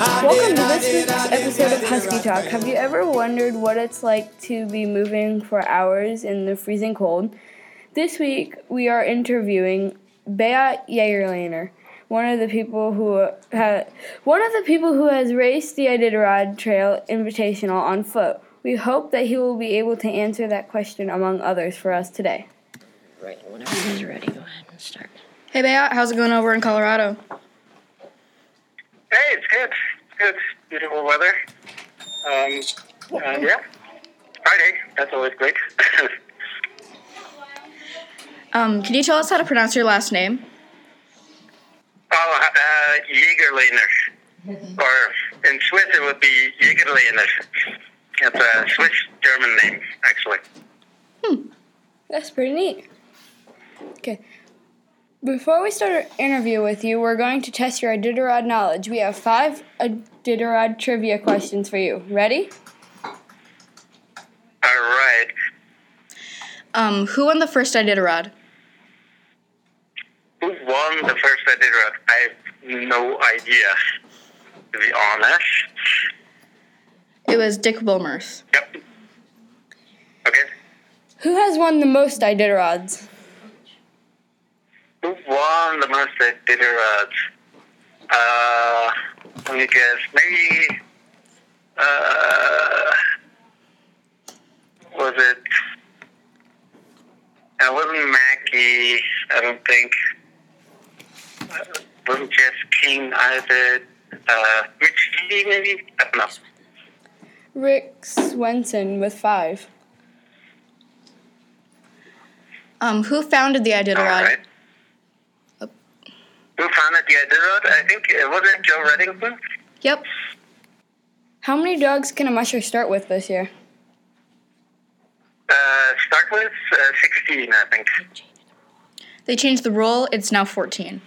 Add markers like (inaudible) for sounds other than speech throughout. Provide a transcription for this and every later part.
Welcome to this week's episode of Husky Talk. Have you ever wondered what it's like to be moving for hours in the freezing cold? This week we are interviewing Beat Jegerlehner, one of the people who ha- one of the people who has raced the Iditarod Trail Invitational on foot. We hope that he will be able to answer that question among others for us today. Right, whenever you guys are ready, go ahead and start. Hey, Beat, how's it going over in Colorado? Hey, it's good. It's good. Beautiful weather. Um, uh, yeah. Friday. That's always great. (laughs) Um, can you tell us how to pronounce your last name? oh, uh, Jegerlehner. Or in Swiss, it would be Jegerlehner. It's a Swiss German name, actually. Hmm. That's pretty neat. Okay. Before we start our interview with you, we're going to test your Iditarod knowledge. We have five Iditarod trivia questions for you. Ready? All right. Um, who won the first Iditarod? Who won the first Iditarod? I have no idea, to be honest. It was Dick Wilmarth. Yep. Okay. Who has won the most Iditarods? Who won the most Iditarods? Uh, let me guess. Maybe, uh, was it, it wasn't Mackey, I don't think. Uh, wasn't Jeff King either. Uh, Mitch Key, maybe? I don't know. Rick Swenson with five. Um, who founded the Iditarod? Right. Who founded the Iditarod? I think, it was it Joe Redington? Yep. How many dogs can a musher start with this year? Uh, start with uh, 16, I think. They changed the rule. It's now 14.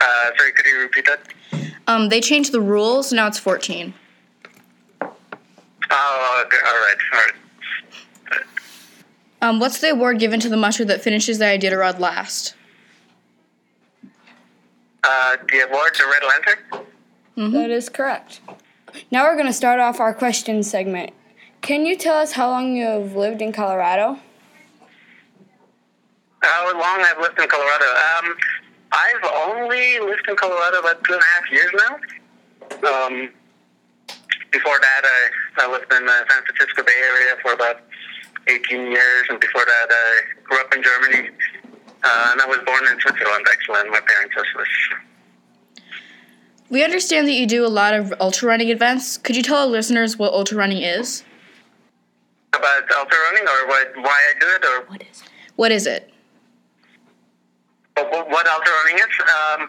Uh, sorry, could you repeat that? Um, they changed the rules. Now it's 14. Oh, okay. all right, all right. Um, what's the award given to the musher that finishes the Iditarod last? Uh, the award to Red Lantern? That is correct. Now we're going to start off our question segment. Can you tell us how long you have lived in Colorado? How long I've lived in Colorado? Um, I've only lived in Colorado about two and a half years now. Um, before that, I, I lived in the San Francisco Bay Area for about 18 years, and before that, I grew up in Germany. Uh, and I was born in Switzerland, actually, and my parents are Swiss. We understand that you do a lot of ultra running events. Could you tell our listeners what ultra running is? About ultra running, or what, why I do it, or What is it? What is it? What, what what ultra running is? Um,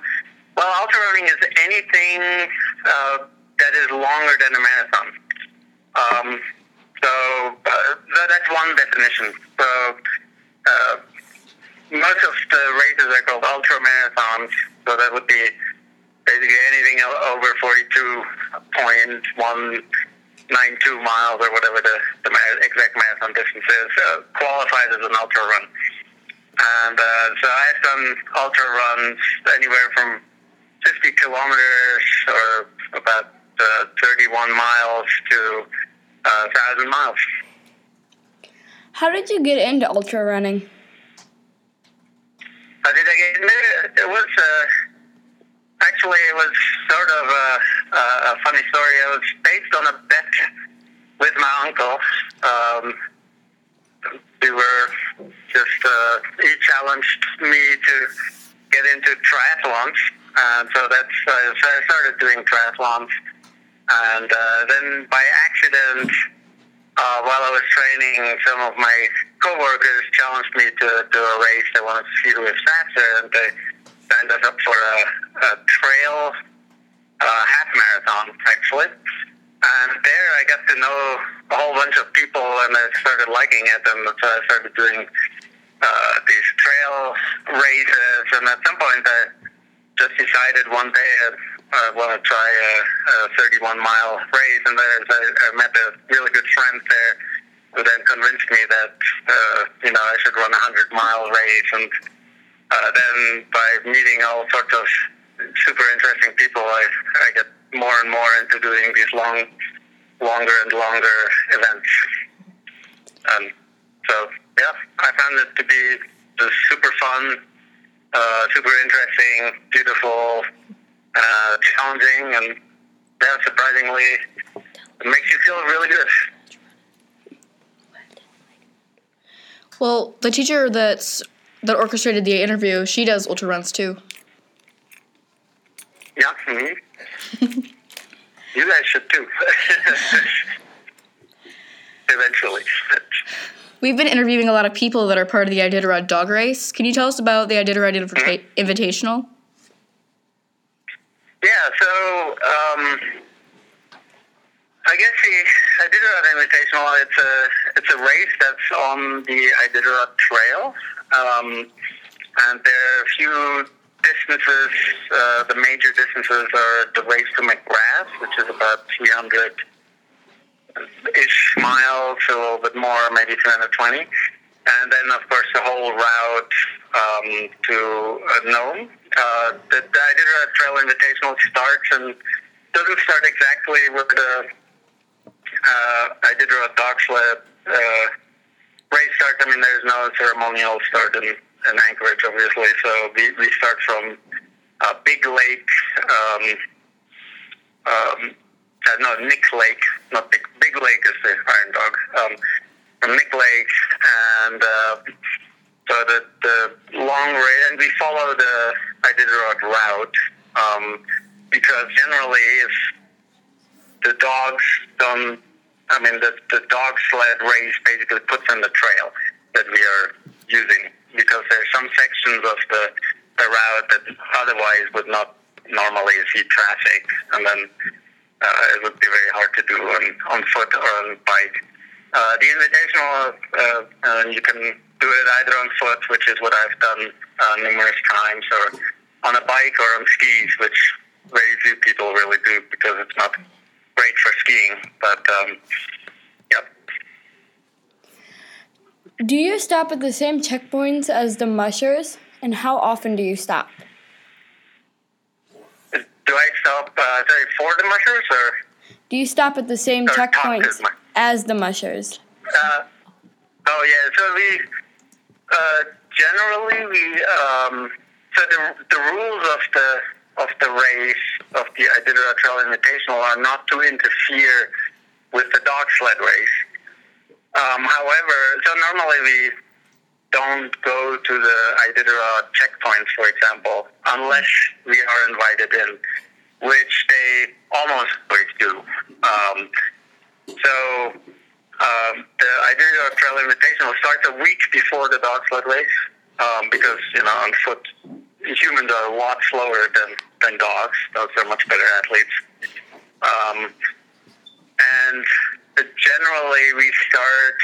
well, ultra running is anything uh, that is longer than a marathon. Um, so uh, that's one definition. So uh, most of the races are called ultra marathons. So that would be basically anything over forty-two point one nine two miles or whatever the, the exact marathon distance is uh, qualifies as an ultra run. And uh, so I've done ultra runs anywhere from 50 kilometers or about uh, 31 miles to uh, 1,000 miles. How did you get into ultra running? How did I get into it? It was uh, actually it was sort of a, a, funny story. It was based on a bet with my uncle. Um, we were just uh, he challenged me to get into triathlons, and so that's uh, so I started doing triathlons, and uh, then by accident, uh, while I was training, some of my coworkers challenged me to do a race. They wanted to see who was faster, and they signed us up for a, a trail uh, half marathon, actually. And there I got to know a whole bunch of people and I started liking it and so I started doing uh, these trail races and at some point I just decided one day I, I want to try a, a 31 mile race and there I, I met a really good friend there who then convinced me that uh, you know I should run a 100 mile race and uh, then by meeting all sorts of super interesting people. I I get more and more into doing these long, longer and longer events. And so yeah, I found it to be just super fun, uh, super interesting, beautiful, uh, challenging, and yeah, surprisingly, it makes you feel really good. Well, the teacher that's that orchestrated the interview, she does ultra runs too. Yeah. hmm you guys should too. (laughs) Eventually. We've been interviewing a lot of people that are part of the Iditarod dog race. Can you tell us about the Iditarod Invita- Invitational? Yeah, so um, I guess the Iditarod Invitational it's a it's a race that's on the Iditarod Trail, um, and there are a few distances. Uh, the major distances are the race to McGrath, which is about 300 ish miles, a little bit more, maybe 320. And then, of course, the whole route um, to uh, Nome. Uh, the, the Iditarod Trail Invitational starts and doesn't start exactly where the uh, Iditarod dog sled uh, race starts. I mean, there's no ceremonial start in, in Anchorage, obviously. So we, we start from uh, Big Lake. Um, um, uh, no, Knik Lake, not Big Big Lake is the Iron Dog. Um, from Knik Lake, and uh, so the the long race, and we follow the Iditarod route um, because generally, if the dogs don't, I mean, the the dog sled race basically puts in the trail that we are using because there's some sections of the the route that otherwise would not normally see traffic, and then uh, it would be very hard to do on, on foot or on bike. Uh, the invitational, uh, you can do it either on foot, which is what I've done uh, numerous times, or on a bike or on skis, which very few people really do because it's not great for skiing. But um, yep. Do you stop at the same checkpoints as the mushers? And how often do you stop? Do I stop, uh, sorry, for the mushers or? Do you stop at the same Or talk to checkpoints as the mushers? Uh, oh yeah, so we uh, generally we um, so the the rules of the of the race of the Iditarod Trail Invitational are not to interfere with the dog sled race. Um, however, so normally we don't go to the Iditarod checkpoints, for example, unless we are invited in, which they almost always do. Um, so um, the Iditarod Trail Invitational starts a week before the dog sled race um, because you know on foot humans are a lot slower than than dogs. Dogs are much better athletes. Um, and generally, we start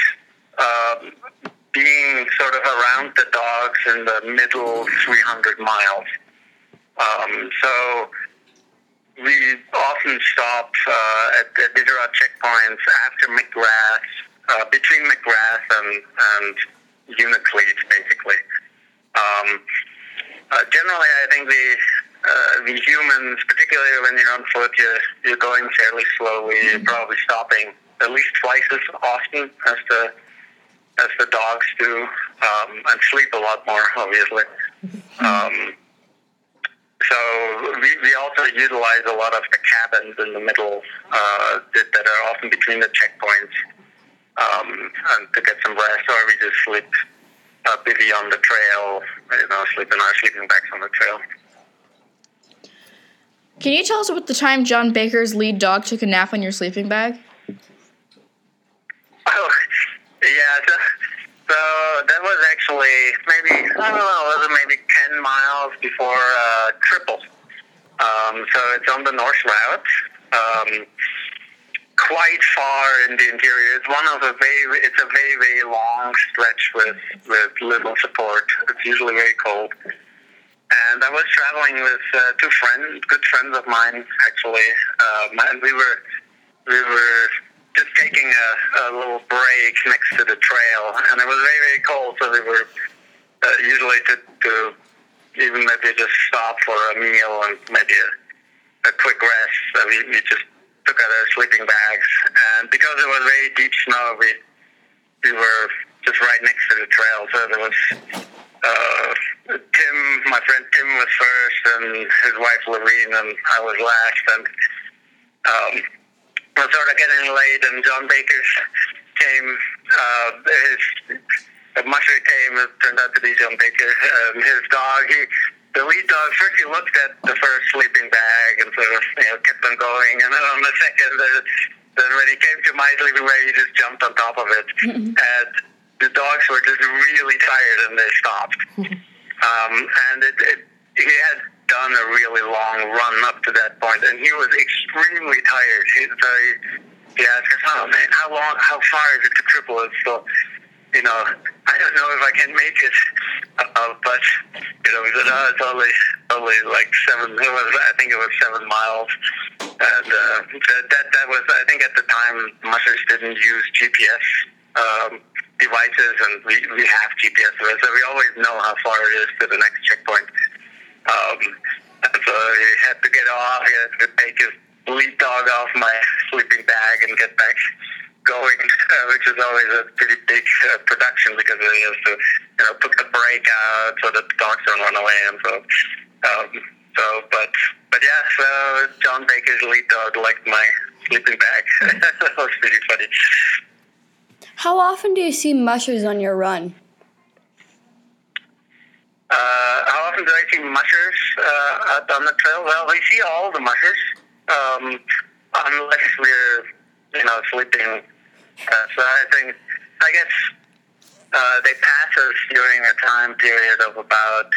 um, being sort of around the dogs in the middle 300 miles. Um, so we often stop uh, at the Iditarod checkpoints after McGrath, uh, between McGrath and, and Unalakleet, basically. Um, uh, generally, I think the uh, the humans, particularly when you're on foot, you're, you're going fairly slowly. You're probably stopping at least twice as often as the as the dogs do, um, and sleep a lot more, (laughs) obviously. Um, so we, we also utilize a lot of the cabins in the middle uh, that, that are often between the checkpoints um, and to get some rest, or we just sleep uh, busy on the trail, you know, sleep in our sleeping bags on the trail. Can you tell us about the time John Baker's lead dog took a nap on your sleeping bag? (laughs) Oh, yeah. So, so that was actually maybe I don't know, was it maybe ten miles before uh, Cripple? Um, so it's on the North Route, um, quite far in the interior. It's one of a very, it's a very very long stretch with with little support. It's usually very cold. And I was traveling with uh, two friends, good friends of mine, actually, um, and we were we were just taking a, a little break next to the trail, and it was very very cold, so we were uh, usually to, to even you just stop for a meal and maybe a, a quick rest. So we, we just took out our sleeping bags, and because it was very deep snow, we we were just right next to the trail. So there was uh, Tim, my friend Tim was first, and his wife Loreen, and I was last, and um, was sort of getting late, and John Baker came. Uh, his the musher came. It turned out to be John Baker. Um, his dog. He, the lead dog. First, he looked at the first sleeping bag and sort of you know kept on going, and then on the second, uh, then when he came to my sleeping bag, he just jumped on top of it, and the dogs were just really tired, and they stopped. um, and it, it, he had done a really long run up to that point, and he was extremely tired. He, so he, he asked us, "Oh man, how long? How far is it to Cripple it?" So you know, I don't know if I can make it. Uh, but you know, we said, oh, it's only only like seven. It was, I think it was seven miles, and uh, that that was. I think at the time, mushers didn't use GPS um, devices, and we we have GPS, so we always know how far it is to the next checkpoint. Um, so he had to get off. Take his lead dog off my sleeping bag and get back going, (laughs) which is always a pretty big uh, production because he has to, you know, put the brake out so that the dogs don't run away and so. Um, so, but but yeah, so John Baker's lead dog liked my sleeping bag. (laughs) that was pretty funny. How often do you see mushers on your run? Uh, how often do I see mushers uh, out on the trail? Well, we see all the mushers, um, unless we're, you know, sleeping. Uh, so I think, I guess, uh, they pass us during a time period of about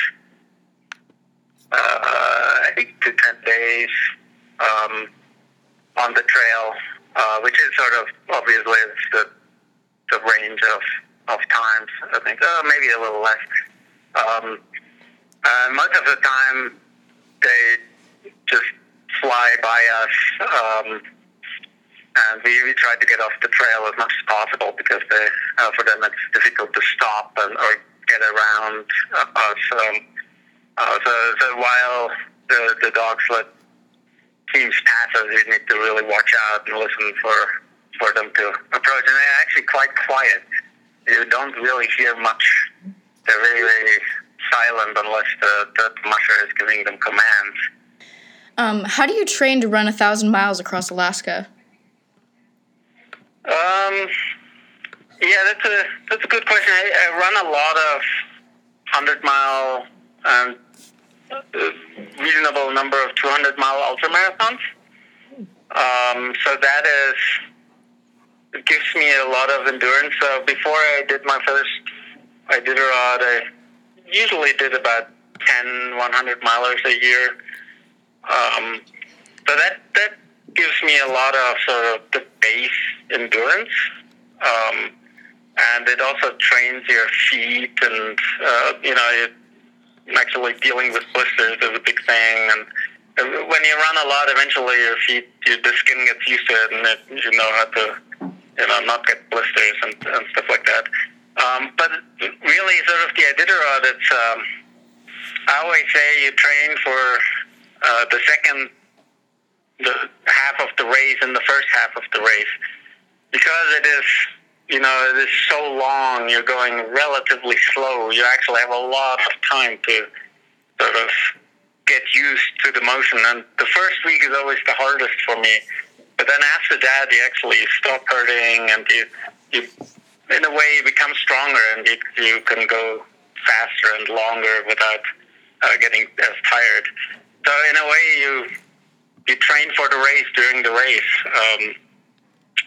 uh, eight to ten days um, on the trail, uh, which is sort of obviously the the range of of times. I think uh, maybe a little less. Um, uh, most of the time, they just fly by us, um, and we, we try to get off the trail as much as possible because they, uh, for them it's difficult to stop and, or get around us. Um, uh, so, so while the, the dogs let teams pass us, you need to really watch out and listen for for them to approach. And they're actually quite quiet. You don't really hear much. They're very, very silent unless the, the musher is giving them commands. Um, how do you train to run a thousand miles across Alaska? Um, yeah, that's a that's a good question. I, I run a lot of hundred mile and uh, reasonable number of two hundred mile ultra marathons. Um, so that is it gives me a lot of endurance. So before I did my first Iditarod, I usually did about 10, 100 milers a year. Um, so that that gives me a lot of sort of the base endurance, um, and it also trains your feet, and uh, you know, it, actually dealing with blisters is a big thing, and when you run a lot, eventually your feet, your, the skin gets used to it, and it, you know how to, you know, not get blisters and, and stuff like that. Um, but really, sort of the Iditarod, it's, um, I always say you train for uh, the second the half of the race and the first half of the race because it is, you know, it is so long. You're going relatively slow. You actually have a lot of time to sort of get used to the motion. And the first week is always the hardest for me. But then after that, you actually stop hurting and you, you in a way, you become stronger and you, you can go faster and longer without uh, getting as tired. So in a way, you you train for the race during the race um,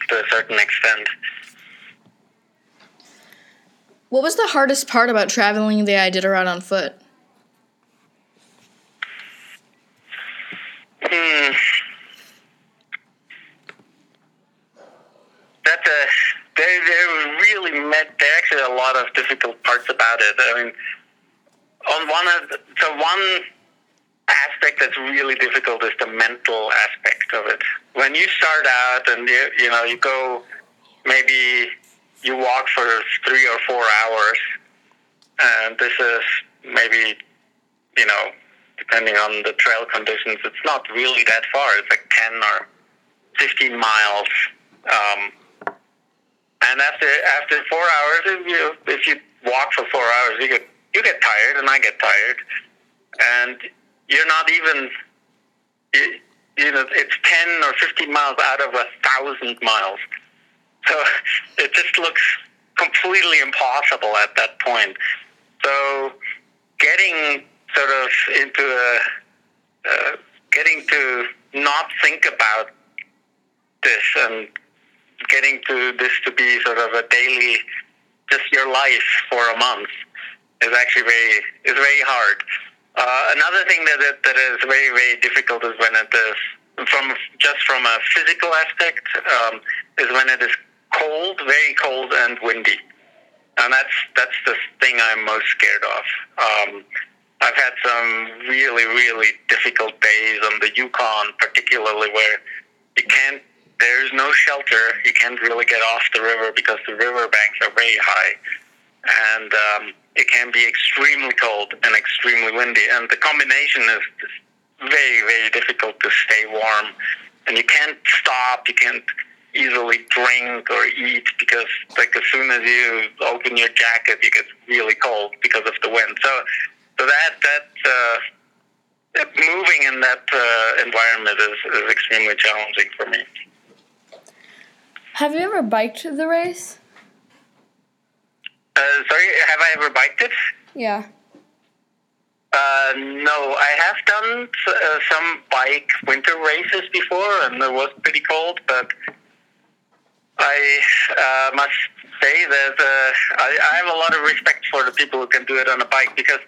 to a certain extent. What was the hardest part about traveling the Iditarod on foot? Hmm. That's a they they really met. There actually a lot of difficult parts about it. I mean, on one of the, so one aspect that's really difficult is the mental aspect of it. When you start out and you you know you go maybe you walk for three or four hours, and this is maybe you know, depending on the trail conditions, it's not really that far. It's like 10 or 15 miles. Um, and after after four hours, if you if you walk for four hours, you get you get tired, and I get tired, and you're not even you, you know it's 10 or 15 miles out of a thousand miles. So (laughs) it just looks completely impossible at that point. So getting sort of into a uh, getting to not think about this and getting to this to be sort of a daily, just your life for a month is actually very is very hard. Uh, another thing that, that that is very very difficult is when it is from just from a physical aspect um, is when it is cold, very cold and windy, and that's that's the thing I'm most scared of. Um, I've had some really really difficult days on the Yukon, particularly where you can't. There's no shelter. You can't really get off the river because the river banks are very high, and um, it can be extremely cold and extremely windy. And the combination is very very difficult to stay warm, and you can't stop. You can't easily drink or eat because like as soon as you open your jacket you get really cold because of the wind so so that that uh, moving in that uh, environment is, is extremely challenging for me Have you ever biked the race? uh, sorry have I ever biked it Yeah. uh, no I have done uh, some bike winter races before and it was pretty cold but I uh, must say that uh, I, I have a lot of respect for the people who can do it on a bike because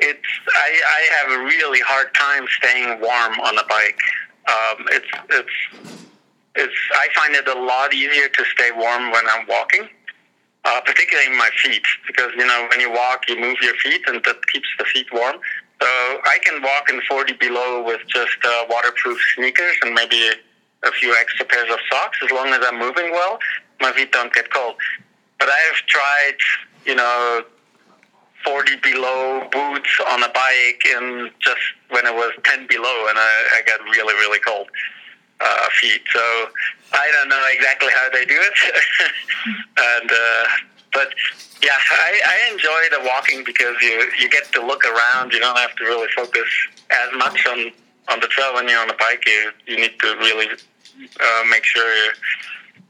it's I, I have a really hard time staying warm on a bike. Um, it's it's it's I find it a lot easier to stay warm when I'm walking, uh, particularly in my feet because you know when you walk you move your feet and that keeps the feet warm. So I can walk in 40 below with just uh, waterproof sneakers and maybe a few extra pairs of socks as long as I'm moving well. My feet don't get cold. But I've tried, you know, 40 below boots on a bike and just when it was 10 below and I, I got really, really cold uh, feet. So I don't know exactly how they do it. (laughs) and, uh, but yeah, I, I enjoy the walking because you, you get to look around. You don't have to really focus as much on, on the trail when you're on a bike. You, you need to really uh, make sure you're,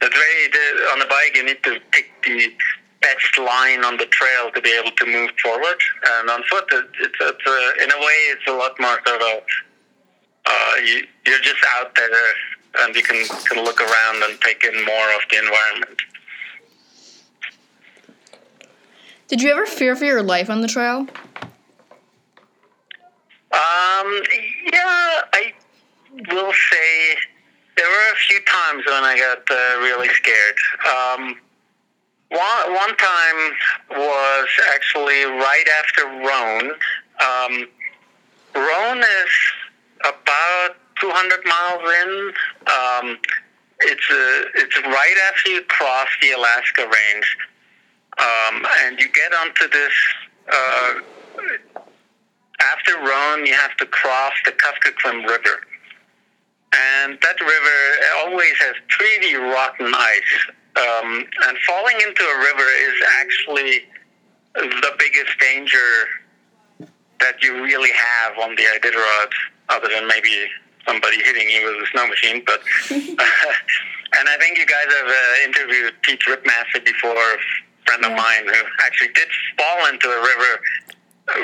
it's the, on the bike you need to pick the best line on the trail to be able to move forward. And on foot, it, it's, it's a, in a way, it's a lot more sort of, uh, you, you're just out there and you can, can look around and take in more of the environment. Did you ever fear for your life on the trail? Um, yeah, I will say there were a few times when I got uh, really scared. Um, one, one time was actually right after Rohn. Um, Rohn is about 200 miles in. Um, it's uh, it's right after you cross the Alaska Range, um, and you get onto this. Uh, after Rohn, you have to cross the Kuskokwim River, and that river always has pretty rotten ice. Um, and falling into a river is actually the biggest danger that you really have on the Iditarod, other than maybe somebody hitting you with a snow machine. But (laughs) (laughs) and I think you guys have uh, interviewed Pete Ripmaster before, a friend of mine who actually did fall into a river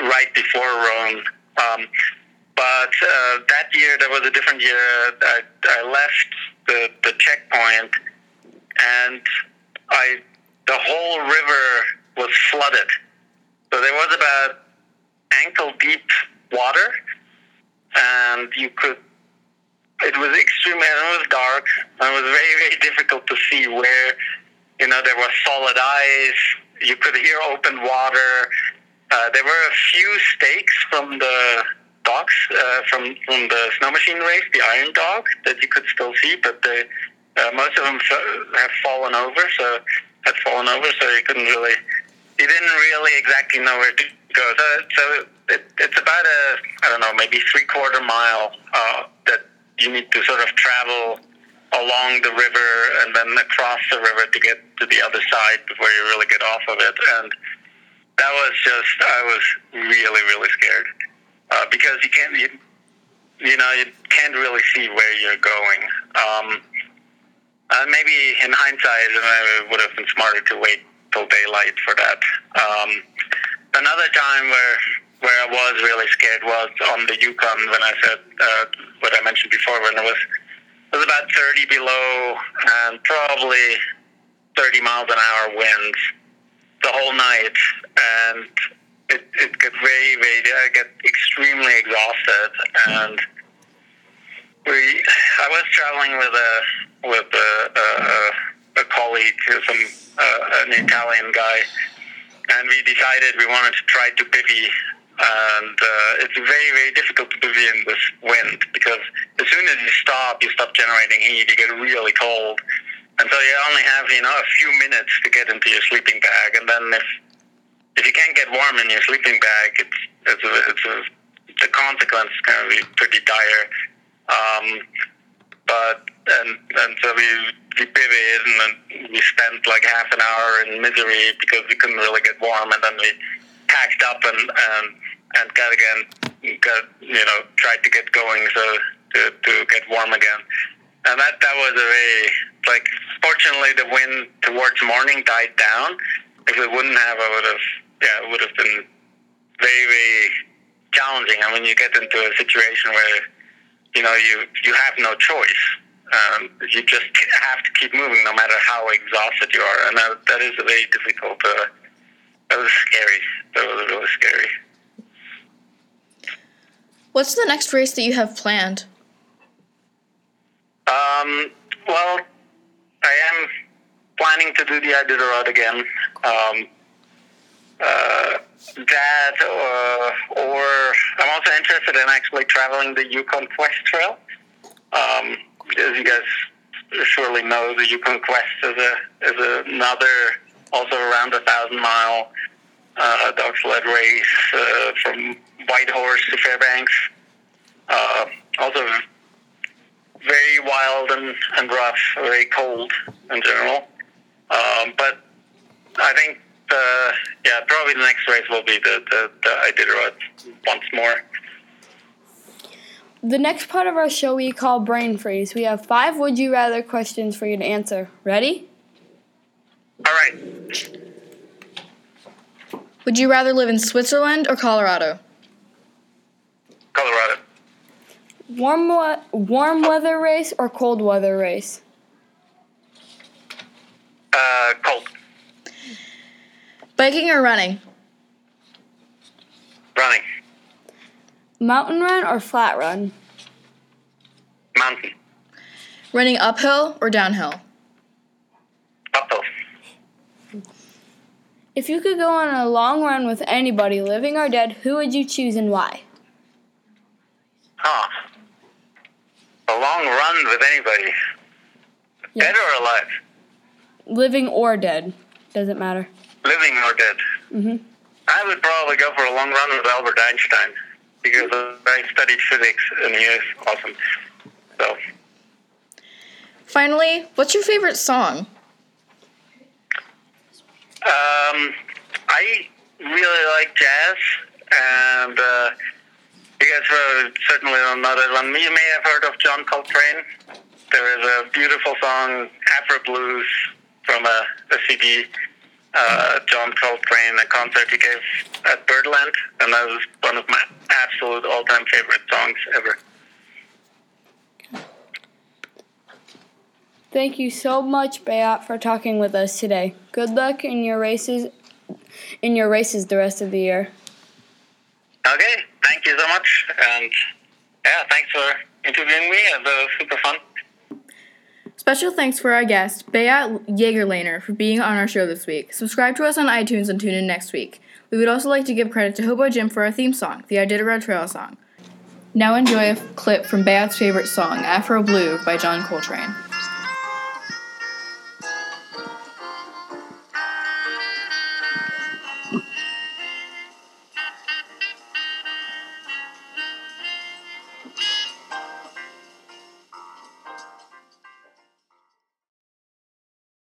right before Rohn. Um, but uh, that year, there was a different year. I, I left the, the checkpoint, and I the whole river was flooded. So there was about ankle deep water, and you could. It was extremely. It was dark. And it was very very difficult to see where, you know, there was solid ice. You could hear open water. Uh, there were a few stakes from the dogs uh, from from the snow machine race, the Iron Dog, that you could still see, but they, uh, most of them have fallen over. So had fallen over, so you couldn't really, you didn't really exactly know where to goes. Uh, so it, it's about a I don't know maybe three quarter mile uh, that you need to sort of travel along the river and then across the river to get to the other side before you really get off of it. And that was just I was really really scared uh, because you can't you, you know you can't really see where you're going. Um, uh, maybe in hindsight, it would have been smarter to wait till daylight for that. Um, another time where where I was really scared was on the Yukon when I said uh, what I mentioned before when it was it was about 30 below and probably 30 miles an hour winds the whole night, and it it got very very I get extremely exhausted and. We, I was traveling with a with a, a, a colleague, some uh, an Italian guy, and we decided we wanted to try to bivy. And uh, it's very, very difficult to bivy in this wind because as soon as you stop, you stop generating heat, you get really cold. And so you only have, you know, a few minutes to get into your sleeping bag. And then if if you can't get warm in your sleeping bag, it's it's a, it's a, the consequence is going to be pretty dire. Um, but and and so we we pivoted and we spent like half an hour in misery because we couldn't really get warm, and then we packed up and and and got again got you know tried to get going so to to get warm again, and that that was a very like fortunately the wind towards morning died down. If it wouldn't have, I would have yeah it would have been very very challenging. I mean, you get into a situation where you know you you have no choice. Um, you just have to keep moving no matter how exhausted you are, and that, that is a very difficult. Uh, that was scary. That was really scary. What's the next race that you have planned? Um, well, I am planning to do the Iditarod again. Um, uh, that, uh, or I'm also interested in actually traveling the Yukon Quest Trail. Um, as you guys surely know, the Yukon Quest is a is another also around a thousand mile uh, dog sled race uh, from Whitehorse to Fairbanks. Uh, also very wild and, and rough, very cold in general. Um, but I think the yeah probably the next race will be the the, the Iditarod once more. The next part of our show we call Brain Freeze. We have five would you rather questions for you to answer. Ready? All right. Would you rather live in Switzerland or Colorado? Colorado. Warm we- warm weather race or cold weather race? Uh, cold. Biking or running? Running. Mountain run or flat run? Mountain. Running uphill or downhill? Uphill. If you could go on a long run with anybody, living or dead, who would you choose and why? Huh. A long run with anybody. Yeah. Dead or alive? Living or dead. Doesn't matter. Living or dead? Mhm. I would probably go for a long run with Albert Einstein because I studied physics and he is awesome. So, Finally, what's your favorite song? um, I really like jazz, and uh, you guys uh, certainly don't know that one. You may have heard of John Coltrane. There is a beautiful song, Afro Blues, from a, a CD. Uh, John Coltrane, a concert he gave at Birdland, and that was one of my absolute all-time favorite songs ever. Thank you so much, Beat, for talking with us today. Good luck in your races in your races the rest of the year. Okay, thank you so much, and yeah, thanks for interviewing me. It was super fun. Special thanks for our guest, Beat Jegerlehner, for being on our show this week. Subscribe to us on iTunes and tune in next week. We would also like to give credit to Hobo Jim for our theme song, the Iditarod Trail song. Now enjoy a clip from Beat's favorite song, Afro Blue by John Coltrane.